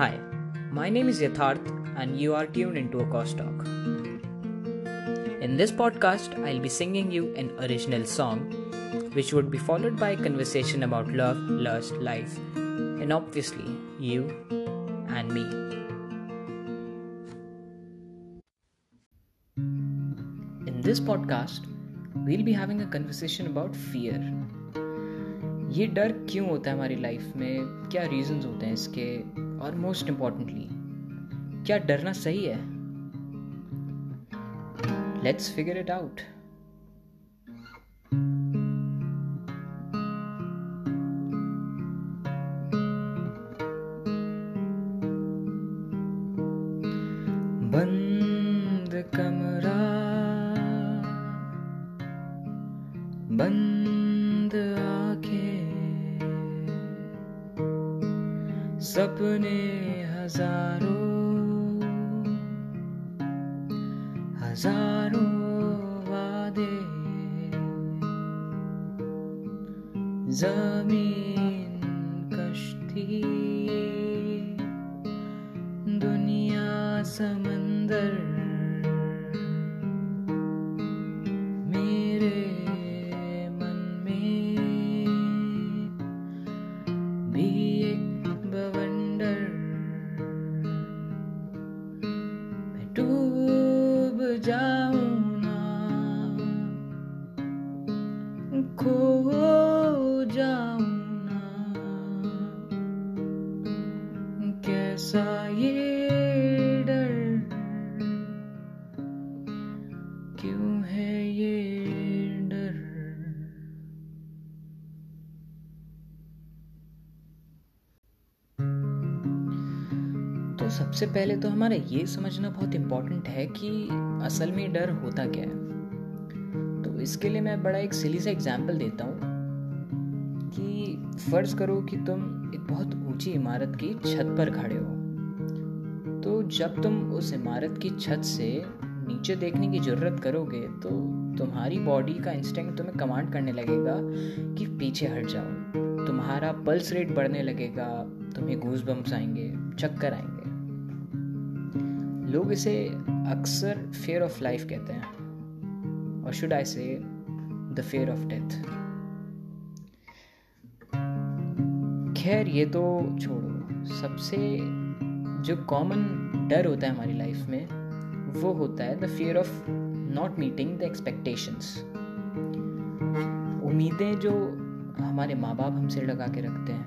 Hi, my name is Yatharth, and you are tuned into a Cost Talk. In this podcast, I'll be singing you an original song, which would be followed by a conversation about love, lust, life, and obviously you and me. In this podcast, we'll be having a conversation about fear. ये डर क्यों होता है हमारी life में क्या reasons होते हैं इसके और मोस्ट इम्पॉर्टेंटली क्या डरना सही है? लेट्स फिगर इट आउट बंद कमरा, बंद आँखें सपने हज़ारों हज़ारों वादे। ज़मीन कश्ती दुनिया समंदर jauh na kho kaisa सबसे पहले तो हमारा ये समझना बहुत इम्पोर्टेंट है कि असल में डर होता क्या है। तो इसके लिए मैं बड़ा एक सिली सा एग्ज़ाम्पल देता हूँ कि फ़र्ज़ करो कि तुम एक बहुत ऊँची इमारत की छत पर खड़े हो। तो जब तुम उस इमारत की छत से नीचे देखने की ज़रूरत करोगे तो तुम्हारी बॉडी का इंस्टिंक्ट तुम्हें कमांड करने लगेगा कि पीछे हट जाओ। तुम्हारा पल्स रेट बढ़ने लगेगा, तुम्हें घूस बम्स आएँगे, चक्कर आएँगे। लोग इसे अक्सर फेयर ऑफ़ लाइफ कहते हैं और शुड आई से द फेयर ऑफ़ डेथ खैर, ये तो छोड़ो। सबसे जो कॉमन डर होता है हमारी लाइफ में, वो होता है the fear of not meeting the expectations उम्मीदें जो हमारे माँ बाप हमसे लगा के रखते हैं,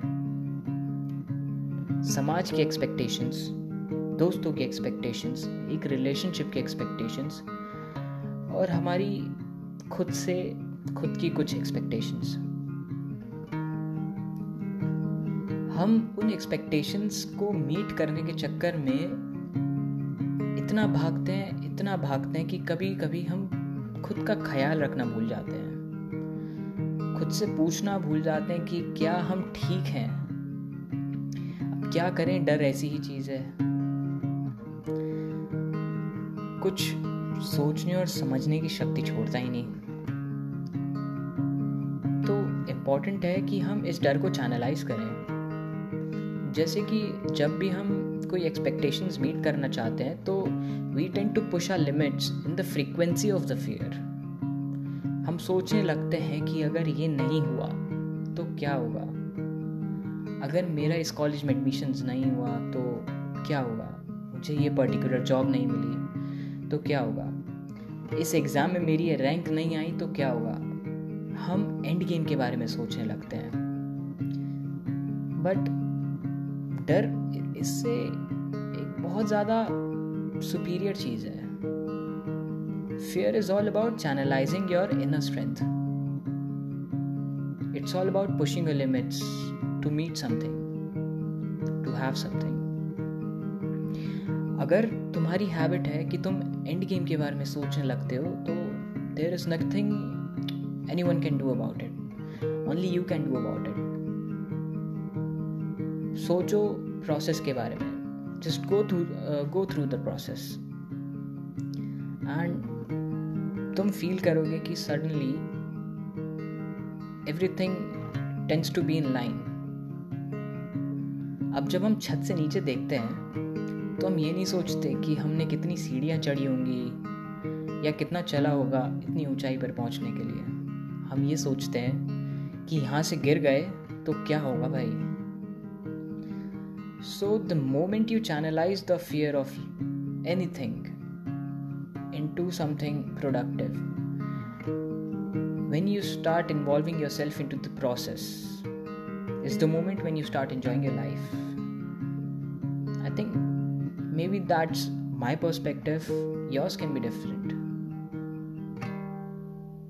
समाज की एक्सपेक्टेशंस दोस्तों की एक्सपेक्टेशंस एक रिलेशनशिप की एक्सपेक्टेशंस और हमारी खुद से, खुद की कुछ एक्सपेक्टेशंस हम उन एक्सपेक्टेशंस को मीट करने के चक्कर में इतना भागते हैं, इतना भागते हैं कि कभी कभी हम खुद का ख्याल रखना भूल जाते हैं। खुद से पूछना भूल जाते हैं कि क्या हम ठीक हैं? क्या करें? डर ऐसी ही चीज़ है। कुछ सोचने और समझने की शक्ति छोड़ता ही नहीं। तो इंपॉर्टेंट है कि हम इस डर को चैनलाइज करें। जैसे कि जब भी हम कोई एक्सपेक्टेशंस मीट करना चाहते हैं तो we tend to push our limits in the frequency of the fear हम सोचने लगते हैं कि अगर ये नहीं हुआ तो क्या होगा? अगर मेरा इस कॉलेज में एडमिशन्स नहीं हुआ तो क्या होगा? मुझे ये पर्टिकुलर जॉब नहीं मिली। तो क्या होगा? इस एग्ज़ाम में मेरी रैंक नहीं आई तो क्या होगा? हम एंड गेम के बारे में सोचने लगते हैं। बट डर इससे एक बहुत ज़्यादा सुपीरियर चीज़ है। Fear is all about channelising your inner strength it's all about pushing a limits to meet something to have something अगर तुम्हारी हैबिट है कि तुम एंड गेम के बारे में सोचने लगते हो तो there is nothing any one can do about it only you can do about it सोचो प्रोसेस के बारे में. Just go through go through the process and तुम फील करोगे कि suddenly everything tends to be in line अब जब हम छत से नीचे देखते हैं तो हम ये नहीं सोचते कि हमने कितनी सीढ़ियाँ चढ़ी होंगी या कितना चला होगा इतनी ऊंचाई पर पहुँचने के लिए। हम ये सोचते हैं कि यहाँ से गिर गए तो क्या होगा भाई? So the moment you channelise the fear of any thing in to something productive when you start involving yourself into the process is the moment when you start enjoying your life I think maybe that's my perspective. Yours can be different